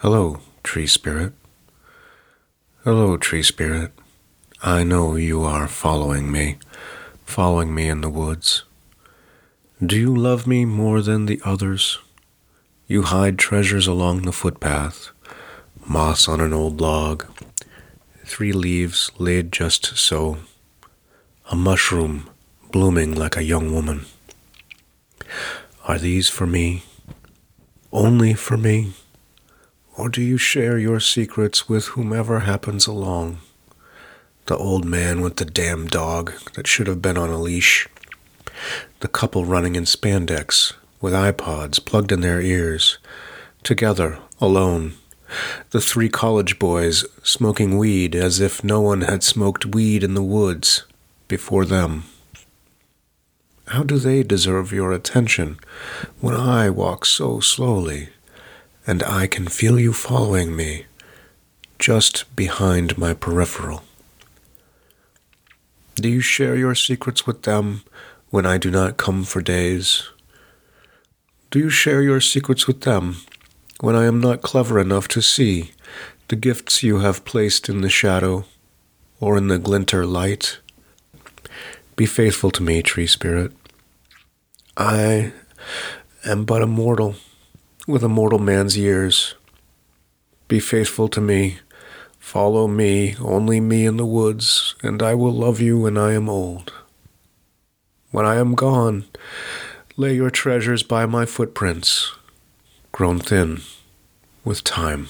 Hello, tree spirit. Hello, tree spirit. I know you are following me, following me in the woods. Do you love me more than the others? You hide treasures along the footpath, moss on an old log, three leaves laid just so, a mushroom blooming like a young woman. Are these for me? Only for me? Or do you share your secrets with whomever happens along? The old man with the damn dog that should have been on a leash. The couple running in spandex with iPods plugged in their ears. Together, alone. The three college boys smoking weed as if no one had smoked weed in the woods before them. How do they deserve your attention when I walk so slowly and I can feel you following me just behind my peripheral? Do you share your secrets with them when I do not come for days? Do you share your secrets with them when I am not clever enough to see the gifts you have placed in the shadow or in the glinter light? Be faithful to me, tree spirit. I am but a mortal with a mortal man's years. Be faithful to me. Follow me, only me in the woods, and I will love you when I am old. When I am gone, lay your treasures by my footprints, grown thin with time.